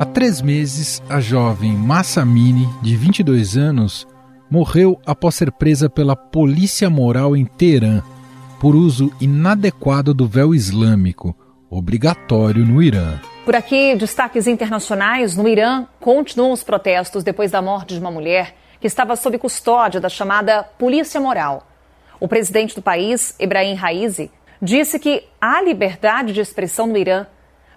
Há três meses, a jovem Massa Amini, de 22 anos, morreu após ser presa pela polícia moral em Teherã por uso inadequado do véu islâmico, obrigatório no Irã. Por aqui, destaques internacionais. No Irã, continuam os protestos depois da morte de uma mulher que estava sob custódia da chamada Polícia Moral. O presidente do país, Ebrahim Raisi, disse que há liberdade de expressão no Irã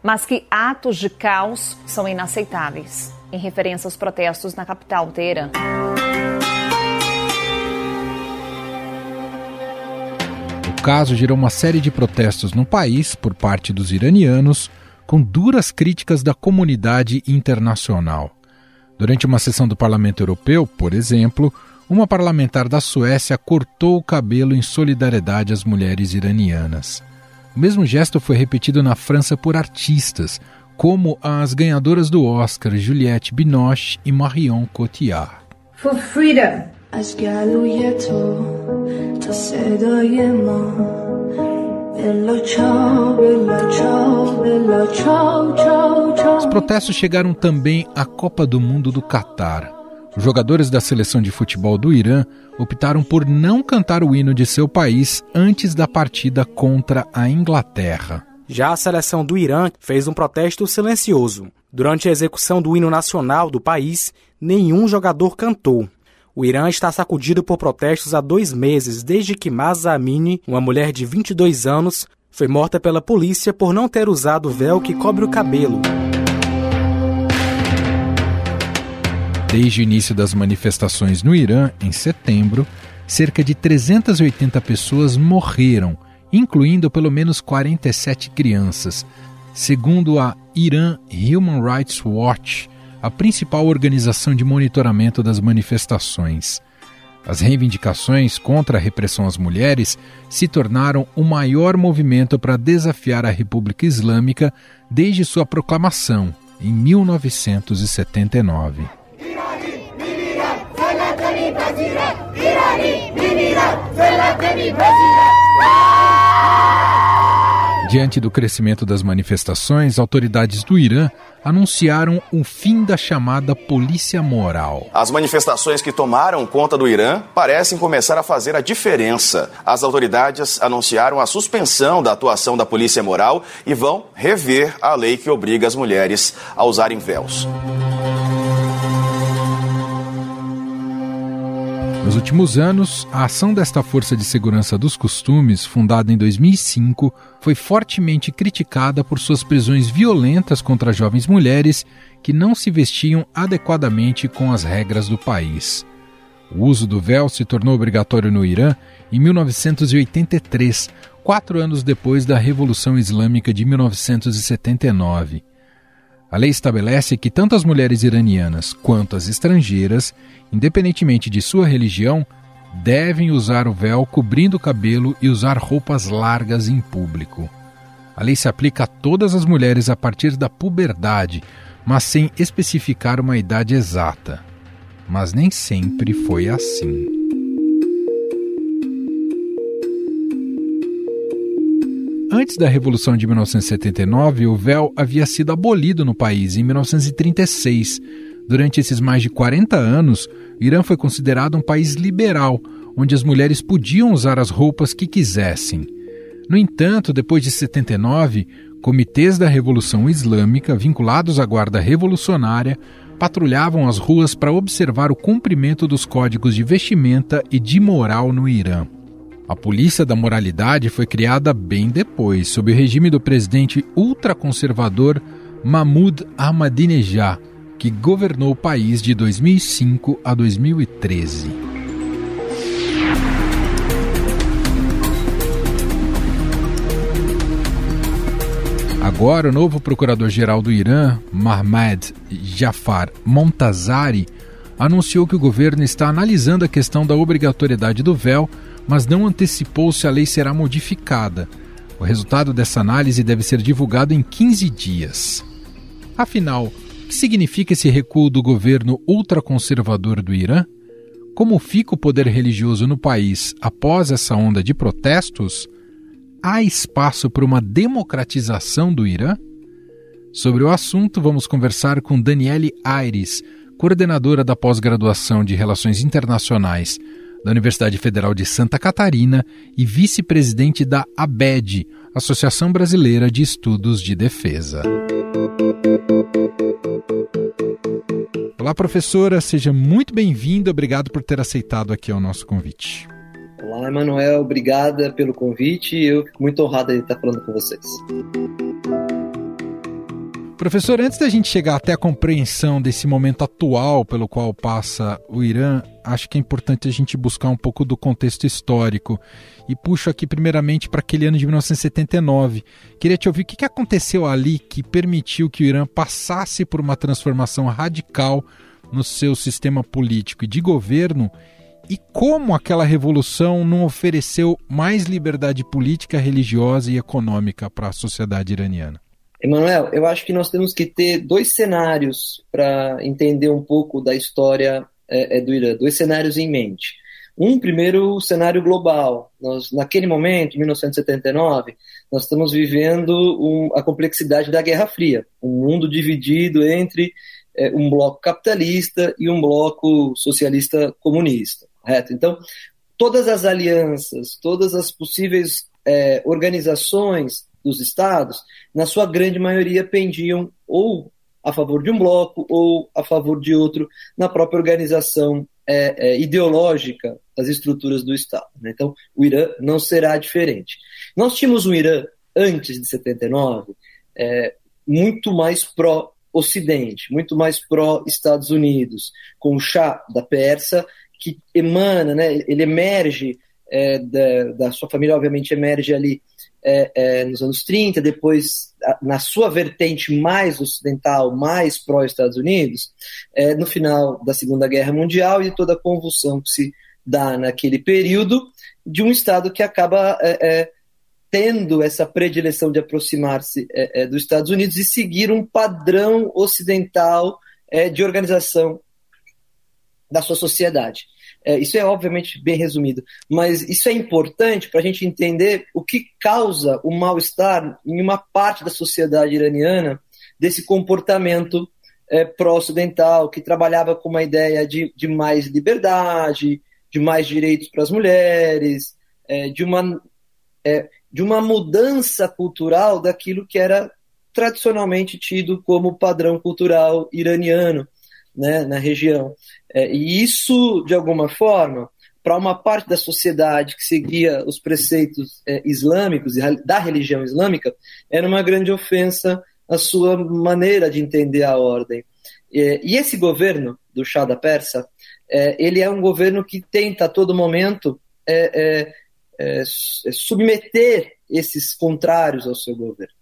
mas que atos de caos são inaceitáveis, em referência aos protestos na capital, Teherã. O caso gerou uma série de protestos no país por parte dos iranianos, com duras críticas da comunidade internacional. Durante uma sessão do Parlamento Europeu, por exemplo, uma parlamentar da Suécia cortou o cabelo em solidariedade às mulheres iranianas. O mesmo gesto foi repetido na França por artistas, como as ganhadoras do Oscar Juliette Binoche e Marion Cotillard. For freedom. Os protestos chegaram também à Copa do Mundo do Catar. Jogadores da seleção de futebol do Irã optaram por não cantar o hino de seu país antes da partida contra a Inglaterra. Já a seleção do Irã fez um protesto silencioso. Durante a execução do hino nacional do país, nenhum jogador cantou. O Irã está sacudido por protestos há dois meses desde que Masa Amini, uma mulher de 22 anos, foi morta pela polícia por não ter usado o véu que cobre o cabelo. Desde o início das manifestações no Irã, em setembro, cerca de 380 pessoas morreram, incluindo pelo menos 47 crianças, segundo a Iran Human Rights Watch, a principal organização de monitoramento das manifestações. As reivindicações contra a repressão às mulheres se tornaram o maior movimento para desafiar a República Islâmica desde sua proclamação, em 1979. Diante do crescimento das manifestações, autoridades do Irã anunciaram o fim da chamada polícia moral. As manifestações que tomaram conta do Irã parecem começar a fazer a diferença. As autoridades anunciaram a suspensão da atuação da polícia moral e vão rever a lei que obriga as mulheres a usarem véus. Nos últimos anos, a ação desta Força de Segurança dos Costumes, fundada em 2005, foi fortemente criticada por suas prisões violentas contra jovens mulheres que não se vestiam adequadamente com as regras do país. O uso do véu se tornou obrigatório no Irã em 1983, quatro anos depois da Revolução Islâmica de 1979. A lei estabelece que tanto as mulheres iranianas quanto as estrangeiras, independentemente de sua religião, devem usar o véu cobrindo o cabelo e usar roupas largas em público. A lei se aplica a todas as mulheres a partir da puberdade, mas sem especificar uma idade exata. Mas nem sempre foi assim. Antes da Revolução de 1979, o véu havia sido abolido no país em 1936. Durante esses mais de 40 anos, o Irã foi considerado um país liberal, onde as mulheres podiam usar as roupas que quisessem. No entanto, depois de 79, comitês da Revolução Islâmica, vinculados à Guarda Revolucionária, patrulhavam as ruas para observar o cumprimento dos códigos de vestimenta e de moral no Irã. A Polícia da Moralidade foi criada bem depois, sob o regime do presidente ultraconservador Mahmoud Ahmadinejad, que governou o país de 2005 a 2013. Agora, o novo procurador-geral do Irã, Mahmoud Jafar Montazari, anunciou que o governo está analisando a questão da obrigatoriedade do véu mas não antecipou se a lei será modificada. O resultado dessa análise deve ser divulgado em 15 dias. Afinal, o que significa esse recuo do governo ultraconservador do Irã? Como fica o poder religioso no país após essa onda de protestos? Há espaço para uma democratização do Irã? Sobre o assunto, vamos conversar com Daniele Aires, coordenadora da pós-graduação de Relações Internacionais da Universidade Federal de Santa Catarina e vice-presidente da ABED, Associação Brasileira de Estudos de Defesa. Olá, professora, seja muito bem-vinda. Obrigado por ter aceitado aqui o nosso convite. Olá, Emanuel, obrigada pelo convite. Eu fico muito honrado de estar falando com vocês. Professor, antes da gente chegar até a compreensão desse momento atual pelo qual passa o Irã, acho que é importante a gente buscar um pouco do contexto histórico. E puxo aqui primeiramente para aquele ano de 1979. Queria te ouvir o que aconteceu ali que permitiu que o Irã passasse por uma transformação radical no seu sistema político e de governo e como aquela revolução não ofereceu mais liberdade política, religiosa e econômica para a sociedade iraniana. Emanuel, eu acho que nós temos que ter dois cenários para entender um pouco da história é, é, do Irã, dois cenários em mente. Um primeiro cenário global. Nós, naquele momento, 1979, nós estamos vivendo um, a complexidade da Guerra Fria, um mundo dividido entre é, um bloco capitalista e um bloco socialista comunista, correto? Então, todas as alianças, todas as possíveis é, organizações dos estados, na sua grande maioria, pendiam ou a favor de um bloco ou a favor de outro na própria organização é, é, ideológica das estruturas do Estado. Né? Então, o Irã não será diferente. Nós tínhamos um Irã, antes de 79, é, muito mais pró-Ocidente, muito mais pró-Estados Unidos, com o Shah da Pérsia, que emana, né, ele emerge é, da, da, sua família, obviamente, emerge ali é, é, nos anos 30, depois, na sua vertente mais ocidental, mais pró-Estados Unidos, é, no final da Segunda Guerra Mundial e toda a convulsão que se dá naquele período de um Estado que acaba é, é, tendo essa predileção de aproximar-se é, dos Estados Unidos e seguir um padrão ocidental de organização da sua sociedade. É, isso é obviamente bem resumido, mas isso é importante para a gente entender o que causa o mal-estar em uma parte da sociedade iraniana desse comportamento é, pró-ocidental, que trabalhava com uma ideia de, de mais liberdade, de mais direitos para as mulheres, é, de, uma, é, de uma mudança cultural daquilo que era tradicionalmente tido como padrão cultural iraniano né, na região. É, e isso, de alguma forma, para uma parte da sociedade que seguia os preceitos é, islâmicos da religião islâmica, era uma grande ofensa à sua maneira de entender a ordem. É, e esse governo do Shah da Pérsia, é, ele é um governo que tenta a todo momento é, é, submeter esses contrários ao seu governo.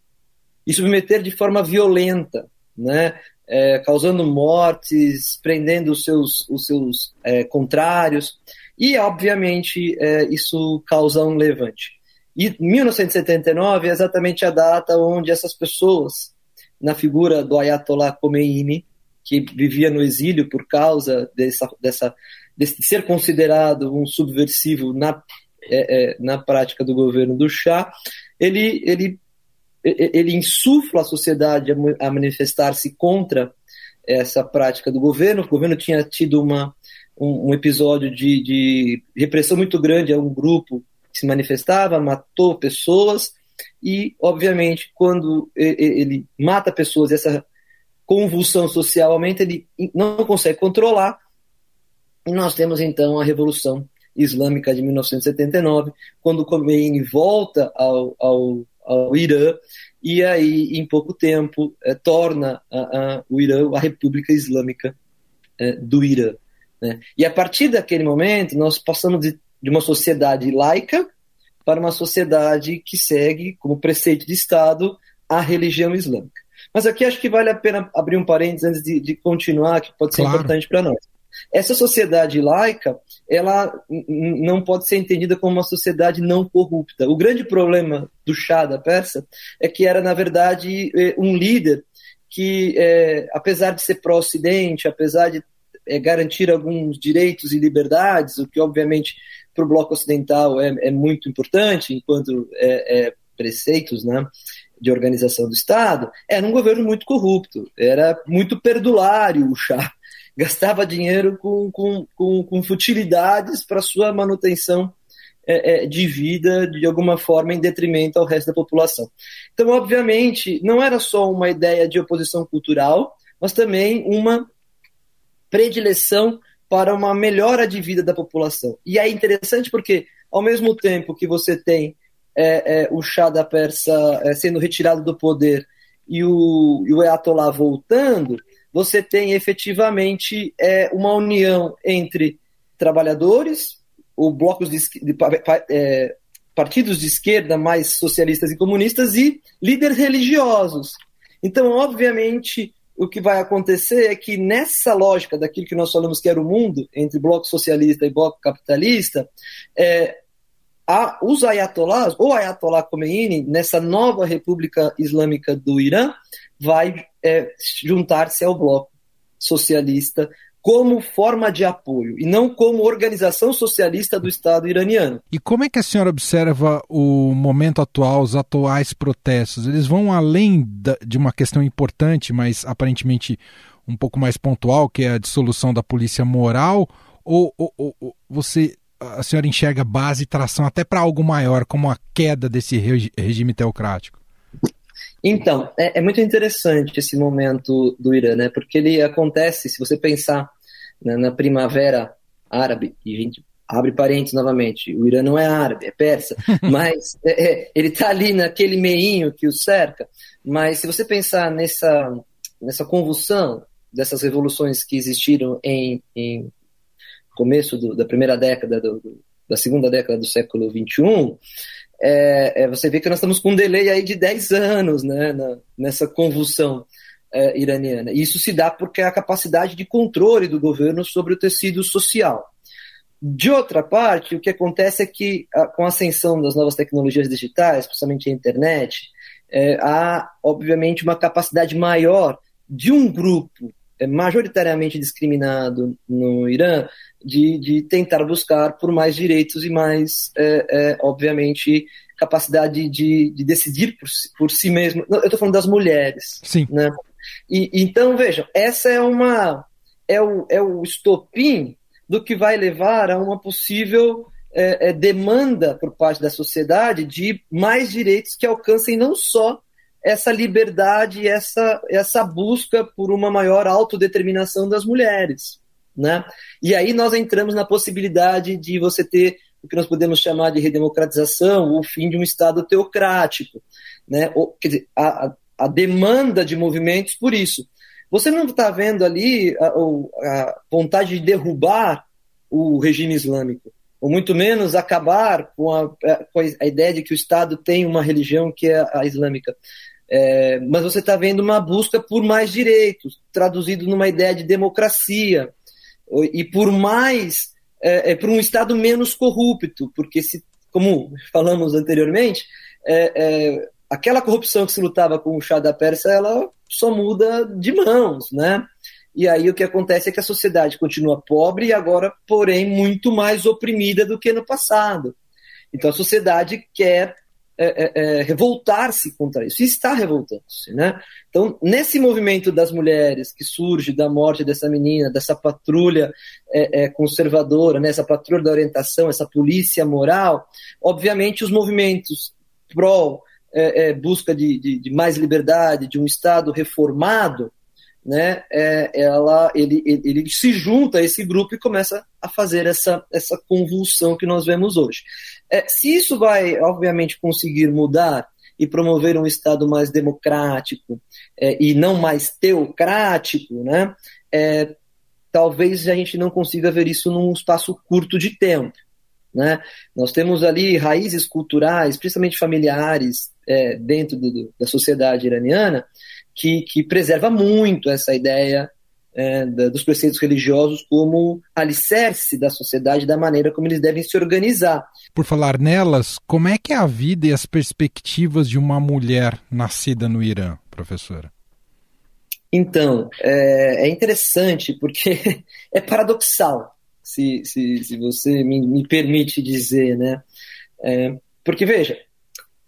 E submeter de forma violenta, né? É, causando mortes, prendendo os seus, os seus é, contrários, e obviamente é, isso causa um levante. E 1979 é exatamente a data onde essas pessoas, na figura do Ayatollah Khomeini, que vivia no exílio por causa dessa, dessa, de ser considerado um subversivo na, é, é, na prática do governo do Shah, ele, ele ele insufla a sociedade a manifestar-se contra essa prática do governo. O governo tinha tido uma, um, um episódio de, de, repressão muito grande a um grupo que se manifestava, matou pessoas, e, obviamente, quando ele mata pessoas, essa convulsão social aumenta, ele não consegue controlar, e nós temos então a Revolução Islâmica de 1979, quando Khomeini volta ao, ao ao Irã e aí, em pouco tempo, é, torna a, a, o Irã a República Islâmica é, do Irã. Né? E a partir daquele momento, nós passamos de, de uma sociedade laica para uma sociedade que segue, como preceito de Estado, a religião islâmica. Mas aqui acho que vale a pena abrir um parênteses antes de, de continuar, que pode ser claro. importante para nós. Essa sociedade laica, ela não pode ser entendida como uma sociedade não corrupta. O grande problema do Shah da Pérsia é que era, na verdade, é, um líder que, é, apesar de ser pró-Ocidente, apesar de é, garantir alguns direitos e liberdades, o que, obviamente, para o bloco ocidental é, é, muito importante, enquanto é, é, preceitos, né? de organização do Estado, era um governo muito corrupto, era muito perdulário o chá, gastava dinheiro com, com, com, com futilidades para sua manutenção é, é, de vida, de alguma forma, em detrimento ao resto da população. Então, obviamente, não era só uma ideia de oposição cultural, mas também uma predileção para uma melhora de vida da população. E é interessante porque, ao mesmo tempo que você tem é, é, o chá da Persa é, sendo retirado do poder e o, e o voltando, você tem efetivamente é, uma união entre trabalhadores, o blocos de, de é, partidos de esquerda mais socialistas e comunistas e líderes religiosos. Então, obviamente, o que vai acontecer é que nessa lógica daquilo que nós falamos que era o mundo, entre bloco socialista e bloco capitalista, é, a, os ayatollahs, ou Ayatollah Khomeini, nessa nova República Islâmica do Irã, vai é, juntar-se ao bloco socialista como forma de apoio e não como organização socialista do Estado iraniano. E como é que a senhora observa o momento atual, os atuais protestos? Eles vão além da, de uma questão importante, mas aparentemente um pouco mais pontual, que é a dissolução da polícia moral? Ou, ou, ou você, a senhora enxerga base e tração até para algo maior, como a queda desse regime teocrático? Então, é, é, muito interessante esse momento do Irã, né? Porque ele acontece, se você pensar né, na primavera árabe, e a gente abre parênteses novamente, o Irã não é árabe, é persa, mas é, é, ele está ali naquele meinho que o cerca. Mas se você pensar nessa, nessa convulsão dessas revoluções que existiram em, em começo do, da primeira década, do, do, da segunda década do século XXI, é, é, você vê que nós estamos com um delay aí de 10 anos né, na, nessa convulsão é, iraniana. E isso se dá porque a capacidade de controle do governo sobre o tecido social. De outra parte, o que acontece é que, a, com a ascensão das novas tecnologias digitais, principalmente a internet, é, há, obviamente, uma capacidade maior de um grupo é, majoritariamente discriminado no Irã de, de tentar buscar por mais direitos e mais, é, é, obviamente, capacidade de, de decidir por, por si mesmo. Eu estou falando das mulheres. Sim. Né? E, então, vejam, essa é uma é o, é o estopim do que vai levar a uma possível é, é, demanda por parte da sociedade de mais direitos que alcancem não só essa liberdade, essa, essa busca por uma maior autodeterminação das mulheres. Né? E aí nós entramos na possibilidade de você ter o que nós podemos chamar de redemocratização, o fim de um Estado teocrático. Né? Ou, quer dizer, a, a demanda de movimentos por isso. Você não está vendo ali a, a, vontade de derrubar o regime islâmico, ou muito menos acabar com a, com a ideia de que o Estado tem uma religião que é a islâmica. É, mas você está vendo uma busca por mais direitos, traduzido numa ideia de democracia, e por mais, é, é, por um Estado menos corrupto, porque, se, como falamos anteriormente, é, é aquela corrupção que se lutava com o chá da Pérsia, ela só muda de mãos, né? E aí o que acontece é que a sociedade continua pobre e agora, porém, muito mais oprimida do que no passado. Então a sociedade quer é, é, é, revoltar-se contra isso, e está revoltando-se. Né? Então, nesse movimento das mulheres que surge da morte dessa menina, dessa patrulha é, é, conservadora, né, essa patrulha da orientação, essa polícia moral, obviamente os movimentos pró busca de, de, de, mais liberdade, de um Estado reformado, né, é, ela, ele, ele, ele, se junta a esse grupo e começa a fazer essa, essa convulsão que nós vemos hoje. É, se isso vai, obviamente, conseguir mudar e promover um Estado mais democrático é, e não mais teocrático, né, é, talvez a gente não consiga ver isso num espaço curto de tempo. Né? Nós temos ali raízes culturais, principalmente familiares, é, dentro do, da sociedade iraniana, que, que preserva muito essa ideia é, da, dos preceitos religiosos como alicerce da sociedade, da maneira como eles devem se organizar. Por falar nelas, como é que é a vida e as perspectivas de uma mulher nascida no Irã, professora? Então, é, é interessante porque é paradoxal se, se, se você me, me permite dizer, né? É, porque, veja,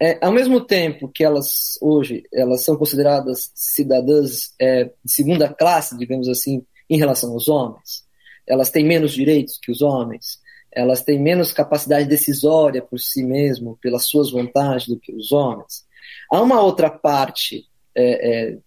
é, ao mesmo tempo que elas hoje elas são consideradas cidadãs é, de segunda classe, digamos assim, em relação aos homens, elas têm menos direitos que os homens, elas têm menos capacidade decisória por si mesmo, pelas suas vontades do que os homens. Há uma outra parte é, é,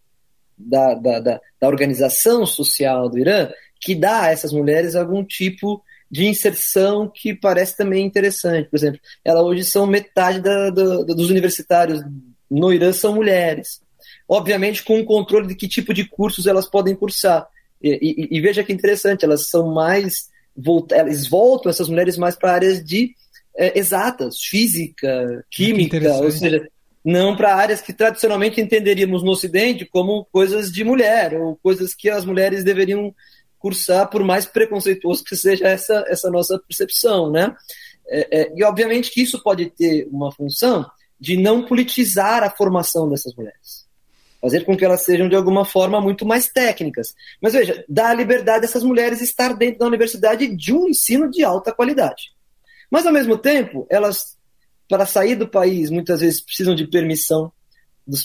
da, da, da, da organização social do Irã que dá a essas mulheres algum tipo de inserção que parece também interessante. Por exemplo, ela hoje são metade da, da, dos universitários no Irã são mulheres. Obviamente com o controle de que tipo de cursos elas podem cursar. E, e, e veja que interessante, elas são mais elas voltam essas mulheres mais para áreas de é, exatas, física, química, ou seja, não para áreas que tradicionalmente entenderíamos no Ocidente como coisas de mulher ou coisas que as mulheres deveriam cursar, por mais preconceituoso que seja essa, essa nossa percepção, né? É, é, e obviamente que isso pode ter uma função de não politizar a formação dessas mulheres, fazer com que elas sejam de alguma forma muito mais técnicas. Mas veja, dá a liberdade dessas mulheres estar dentro da universidade de um ensino de alta qualidade. Mas ao mesmo tempo, elas para sair do país muitas vezes precisam de permissão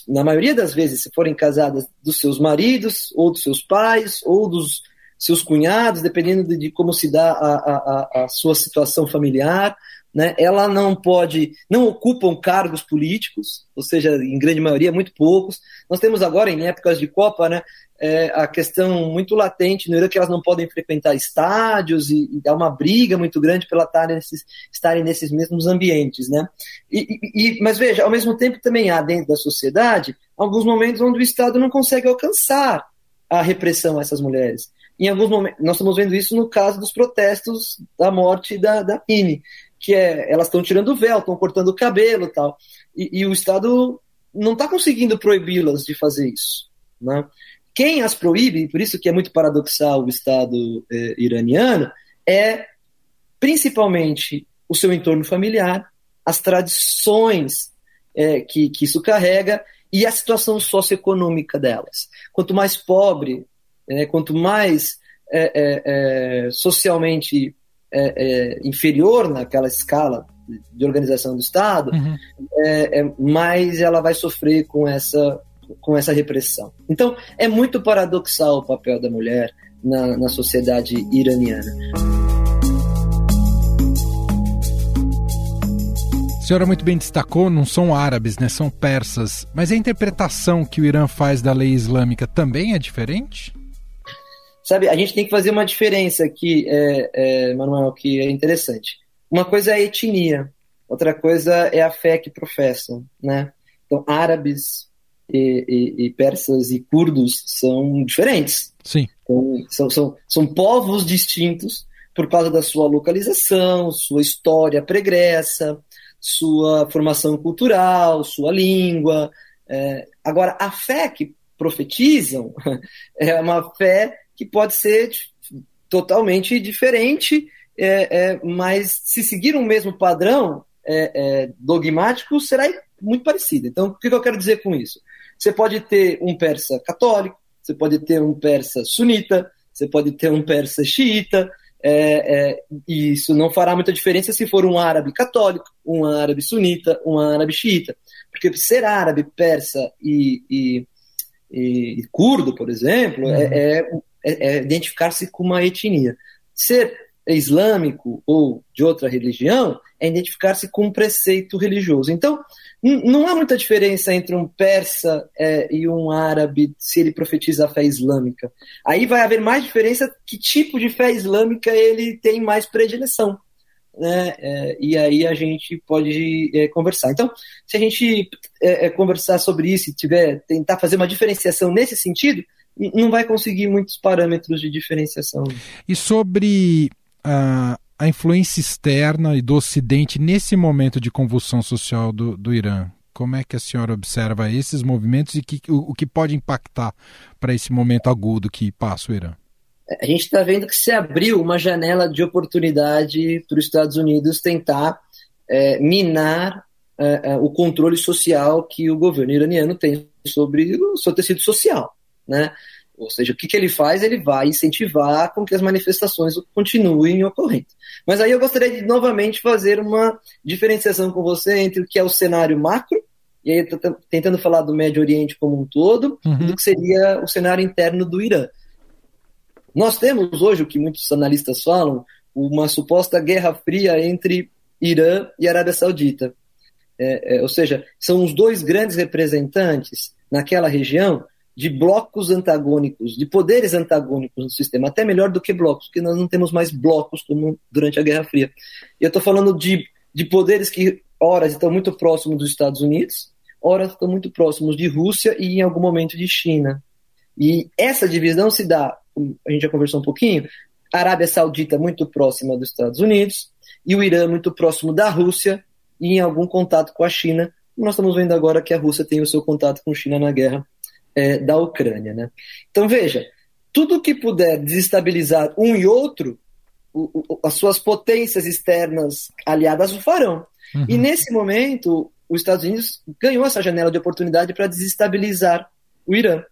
na maioria das vezes, se forem casadas, dos seus maridos, ou dos seus pais, ou dos seus cunhados, dependendo de, de como se dá a, a, a, sua situação familiar. Né? Ela não pode, não ocupam cargos políticos, ou seja, em grande maioria, muito poucos. Nós temos agora, em épocas de Copa, né, é, a questão muito latente no Irã que elas não podem frequentar estádios e, e há uma briga muito grande pela estarem nesses, estarem nesses mesmos ambientes. Né? E, e, mas veja, ao mesmo tempo também há dentro da sociedade alguns momentos onde o Estado não consegue alcançar a repressão a essas mulheres em alguns momentos, nós estamos vendo isso no caso dos protestos da morte da, da Pini, que é, elas estão tirando o véu, estão cortando o cabelo tal, e, e o Estado não está conseguindo proibi-las de fazer isso. Né? Quem as proíbe, por isso que é muito paradoxal o Estado eh, iraniano, é principalmente o seu entorno familiar, as tradições eh, que, que isso carrega e a situação socioeconômica delas. Quanto mais pobre é, quanto mais é, é, é socialmente é, inferior naquela escala de organização do Estado, uhum. mais ela vai sofrer com essa, com essa repressão. Então, é muito paradoxal o papel da mulher na, na sociedade iraniana. A senhora muito bem destacou, não são árabes, né? São persas. Mas a interpretação que o Irã faz da lei islâmica também é diferente? Sabe, a gente tem que fazer uma diferença aqui, é, é, Manuel, que é interessante. Uma coisa é a etnia, outra coisa é a fé que professam, né? Então, árabes e, e, e persas e curdos são diferentes. Sim. Então, são, são, são povos distintos por causa da sua localização, sua história pregressa, sua formação cultural, sua língua. É, agora, a fé que profetizam é uma fé que pode ser totalmente diferente, é, é, mas se seguir um mesmo padrão é, é dogmático, será muito parecido. Então, o que eu quero dizer com isso? Você pode ter um persa católico, você pode ter um persa sunita, você pode ter um persa xiita, é, é, e isso não fará muita diferença se for um árabe católico, um árabe sunita, um árabe xiita. Porque ser árabe, persa e, e, e curdo, por exemplo, uhum. é, é, é, identificar-se com uma etnia. Ser islâmico ou de outra religião é identificar-se com um preceito religioso. Então, não há muita diferença entre um persa é, e um árabe se ele profetiza a fé islâmica. Aí vai haver mais diferença que tipo de fé islâmica ele tem mais predileção. Né? É, e aí a gente pode é, conversar. Então, se a gente é, é, conversar sobre isso e tiver tentar fazer uma diferenciação nesse sentido, não vai conseguir muitos parâmetros de diferenciação. E sobre a, a influência externa e do Ocidente nesse momento de convulsão social do, do Irã, como é que a senhora observa esses movimentos e que, o, o que pode impactar para esse momento agudo que passa o Irã? A gente está vendo que se abriu uma janela de oportunidade para os Estados Unidos tentar é, minar é, é, o controle social que o governo iraniano tem sobre o seu tecido social. Né? Ou seja, o que, que ele faz? Ele vai incentivar com que as manifestações continuem ocorrendo. Mas aí eu gostaria de novamente fazer uma diferenciação com você entre o que é o cenário macro, e aí tentando falar do Médio Oriente como um todo, uhum. do que seria o cenário interno do Irã. Nós temos hoje o que muitos analistas falam, uma suposta guerra fria entre Irã e Arábia Saudita. É, é, ou seja, são os dois grandes representantes naquela região de blocos antagônicos, de poderes antagônicos no sistema, até melhor do que blocos, porque nós não temos mais blocos como durante a Guerra Fria. E eu estou falando de, de poderes que, ora, estão muito próximos dos Estados Unidos, ora, estão muito próximos de Rússia e, em algum momento, de China. E essa divisão se dá, a gente já conversou um pouquinho, Arábia Saudita muito próxima dos Estados Unidos e o Irã muito próximo da Rússia e em algum contato com a China. Nós estamos vendo agora que a Rússia tem o seu contato com a China na guerra é, da Ucrânia. Né? Então, veja, tudo que puder desestabilizar um e outro, o, o, as suas potências externas aliadas o farão. Uhum. E nesse momento, os Estados Unidos ganhou essa janela de oportunidade para desestabilizar o Irã,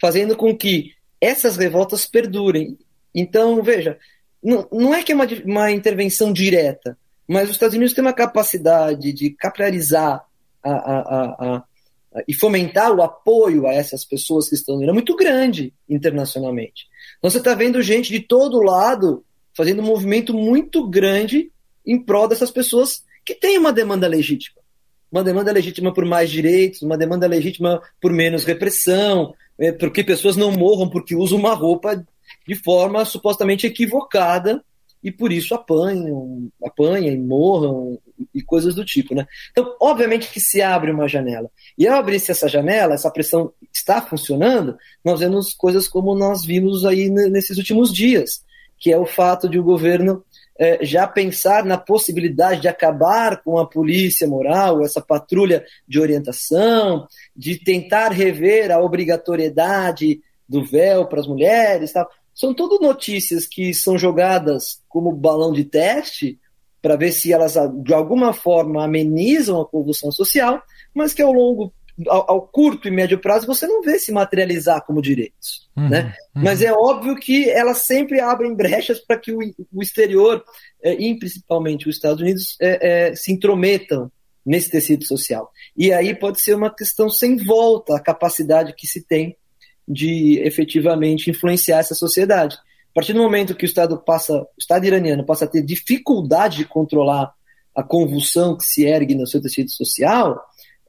fazendo com que essas revoltas perdurem. Então, veja, não, não é que é uma, uma intervenção direta, mas os Estados Unidos têm uma capacidade de capilarizar a, a, a, e fomentar o apoio a essas pessoas que estão Irã muito grande internacionalmente. Então você está vendo gente de todo lado fazendo um movimento muito grande em prol dessas pessoas que têm uma demanda legítima. Uma demanda legítima por mais direitos, uma demanda legítima por menos repressão, é, porque pessoas não morram porque usam uma roupa de forma supostamente equivocada e por isso apanham, apanham e morram e coisas do tipo, né? Então, obviamente que se abre uma janela. E ao abrir-se essa janela, essa pressão está funcionando, nós vemos coisas como nós vimos aí nesses últimos dias, que é o fato de o governo é, já pensar na possibilidade de acabar com a polícia moral, essa patrulha de orientação, de tentar rever a obrigatoriedade do véu para as mulheres. São tudo notícias que são jogadas como balão de teste para ver se elas de alguma forma amenizam a convulsão social, mas que ao longo ao, ao, curto e médio prazo você não vê se materializar como direitos, uhum, né? Uhum. Mas é óbvio que elas sempre abrem brechas para que o, o exterior, é, e principalmente os Estados Unidos, é, é, se intrometam nesse tecido social. E aí pode ser uma questão sem volta a capacidade que se tem de efetivamente influenciar essa sociedade. A partir do momento que o Estado passa, o Estado iraniano passa a ter dificuldade de controlar a convulsão que se ergue no seu tecido social,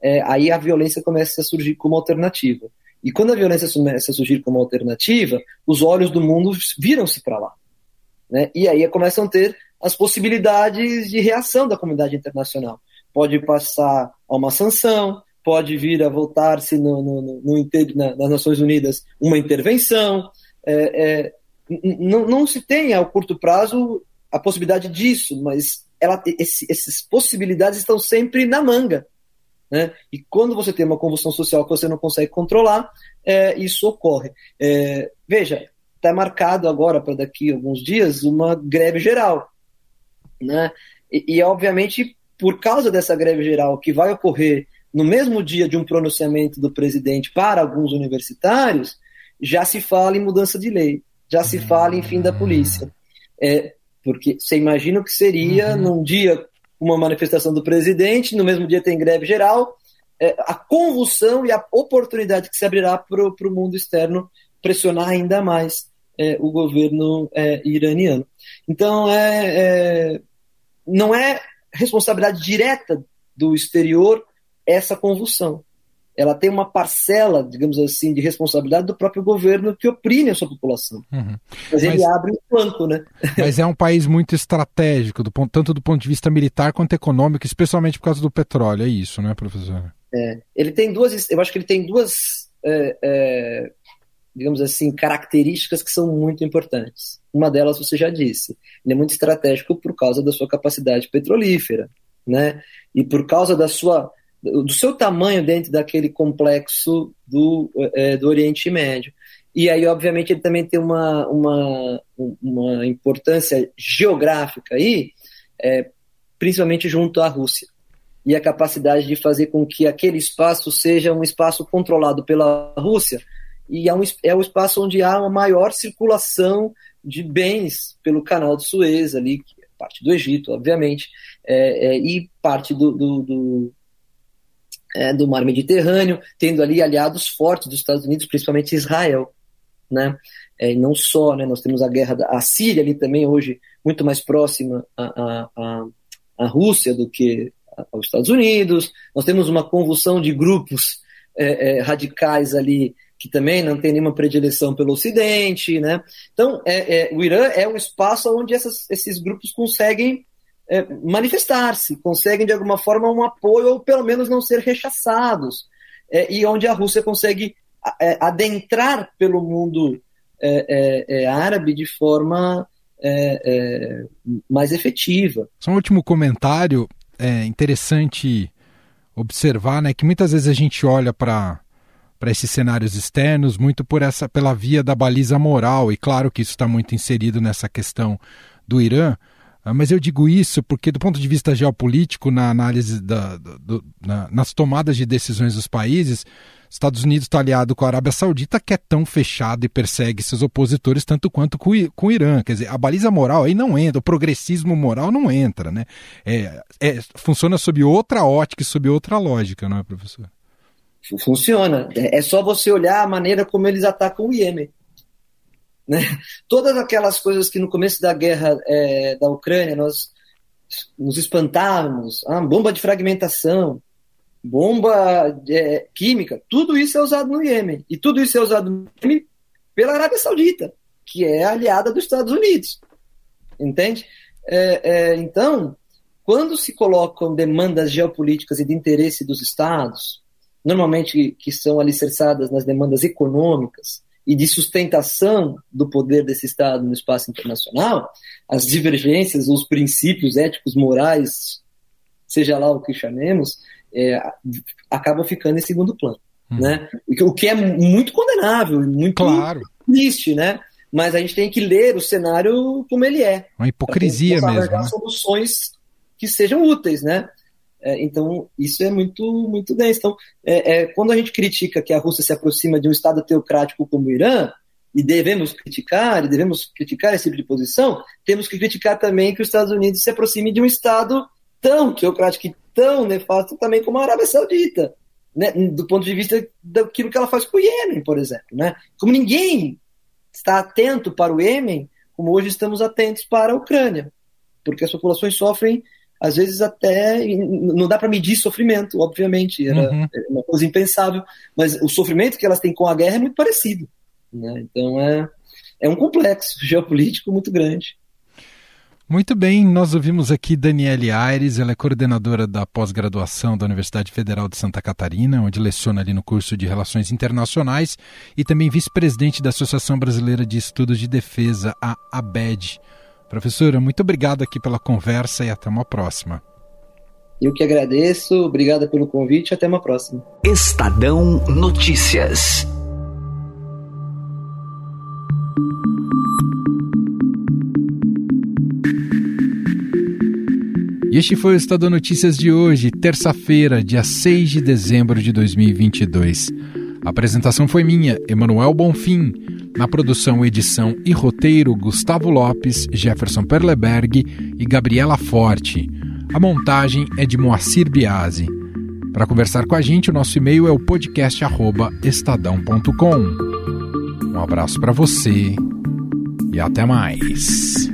é, aí a violência começa a surgir como alternativa. E quando a violência começa a surgir como alternativa, os olhos do mundo viram-se para lá. Né? E aí começam a ter as possibilidades de reação da comunidade internacional. Pode passar a uma sanção, pode vir a voltar-se no, no, no, na, nas Nações Unidas uma intervenção. É, é, não, não se tem ao curto prazo a possibilidade disso, mas ela, esse, essas possibilidades estão sempre na manga. Né? E quando você tem uma convulsão social que você não consegue controlar, é, isso ocorre. É, veja, está marcado agora para daqui a alguns dias uma greve geral. Né? E, e, obviamente, por causa dessa greve geral que vai ocorrer no mesmo dia de um pronunciamento do presidente para alguns universitários, já se fala em mudança de lei, já se fala em fim da polícia. É, porque você imagina o que seria uhum. num dia uma manifestação do presidente, no mesmo dia tem greve geral, é, a convulsão e a oportunidade que se abrirá para o mundo externo pressionar ainda mais é, o governo é, iraniano. Então, é, é, não é responsabilidade direta do exterior essa convulsão. Ela tem uma parcela, digamos assim, de responsabilidade do próprio governo que oprime a sua população. Uhum. Mas, mas ele abre o flanco, né? Mas é um país muito estratégico, do ponto, tanto do ponto de vista militar quanto econômico, especialmente por causa do petróleo. É isso, né, professor? É. Ele tem duas, eu acho que ele tem duas, é, é, digamos assim, características que são muito importantes. Uma delas você já disse. Ele é muito estratégico por causa da sua capacidade petrolífera, né? E por causa da sua do seu tamanho dentro daquele complexo do, é, do Oriente Médio. E aí, obviamente, ele também tem uma, uma, uma importância geográfica aí, é, principalmente junto à Rússia. E a capacidade de fazer com que aquele espaço seja um espaço controlado pela Rússia e é um, é um espaço onde há uma maior circulação de bens pelo canal de Suez ali, é parte do Egito, obviamente, é, é, e parte do, do, do, é, do, mar Mediterrâneo, tendo ali aliados fortes dos Estados Unidos, principalmente Israel, né? É, e não só, né? Nós temos a guerra da a Síria ali também hoje muito mais próxima à, à, à Rússia do que aos Estados Unidos. Nós temos uma convulsão de grupos é, é, radicais ali que também não tem nenhuma predileção pelo Ocidente, né? Então, é, é, o Irã é um espaço onde essas, esses grupos conseguem é, manifestar-se, conseguem de alguma forma um apoio ou pelo menos não ser rechaçados, é, e onde a Rússia consegue é, adentrar pelo mundo é, árabe de forma mais efetiva. Só um último comentário, é interessante observar, né, que muitas vezes a gente olha para para esses cenários externos, muito por essa pela via da baliza moral, e claro que isso está muito inserido nessa questão do Irã, mas eu digo isso porque, do ponto de vista geopolítico, na análise da, do, na, nas tomadas de decisões dos países, Estados Unidos está aliado com a Arábia Saudita, que é tão fechado e persegue seus opositores tanto quanto com, com o Irã. Quer dizer, a baliza moral aí não entra, o progressismo moral não entra, né? É, é, funciona sob outra ótica e sob outra lógica, não é, professor? Funciona. É só você olhar a maneira como eles atacam o Iêmen. Né? Todas aquelas coisas que no começo da guerra é, da Ucrânia nós nos espantávamos, ah, bomba de fragmentação, bomba é, química, tudo isso é usado no Iêmen. E tudo isso é usado no Iêmen pela Arábia Saudita, que é aliada dos Estados Unidos. Entende? É, é então, quando se colocam demandas geopolíticas e de interesse dos Estados, normalmente que são alicerçadas nas demandas econômicas e de sustentação do poder desse Estado no espaço internacional, as divergências, os princípios éticos, morais, seja lá o que chamemos, é, acabam ficando em segundo plano. Hum. Né? O que é muito condenável, muito claro. triste, né? Mas a gente tem que ler o cenário como ele é. Uma hipocrisia mesmo. Né? soluções que sejam úteis, né? É, então, isso é muito, muito denso. Então, é, é, quando a gente critica que a Rússia se aproxima de um Estado teocrático como o Irã, e devemos criticar, e devemos criticar esse tipo de posição, temos que criticar também que os Estados Unidos se aproxime de um Estado tão teocrático e tão nefasto também como a Arábia Saudita, né? do ponto de vista daquilo que ela faz com o Iêmen, por exemplo. Né? Como ninguém está atento para o Iêmen, como hoje estamos atentos para a Ucrânia, porque as populações sofrem às vezes até não dá para medir sofrimento, obviamente, era uhum. uma coisa impensável, mas o sofrimento que elas têm com a guerra é muito parecido. Né? Então é, é um complexo geopolítico muito grande. Muito bem, nós ouvimos aqui Daniele Aires, ela é coordenadora da pós-graduação da Universidade Federal de Santa Catarina, onde leciona ali no curso de Relações Internacionais e também vice-presidente da Associação Brasileira de Estudos de Defesa, a ABED. Professora, muito obrigado aqui pela conversa e até uma próxima. Eu que agradeço, obrigada pelo convite, até uma próxima. Estadão Notícias. E este foi o Estadão Notícias de hoje, terça-feira, dia 6 de dezembro de 2022. A apresentação foi minha, Emanuel Bonfim. Na produção, edição e roteiro, Gustavo Lopes, Jefferson Perleberg e Gabriela Forte. A montagem é de Moacir Biasi. Para conversar com a gente, o nosso e-mail é o podcast@estadão.com. Um abraço para você e até mais.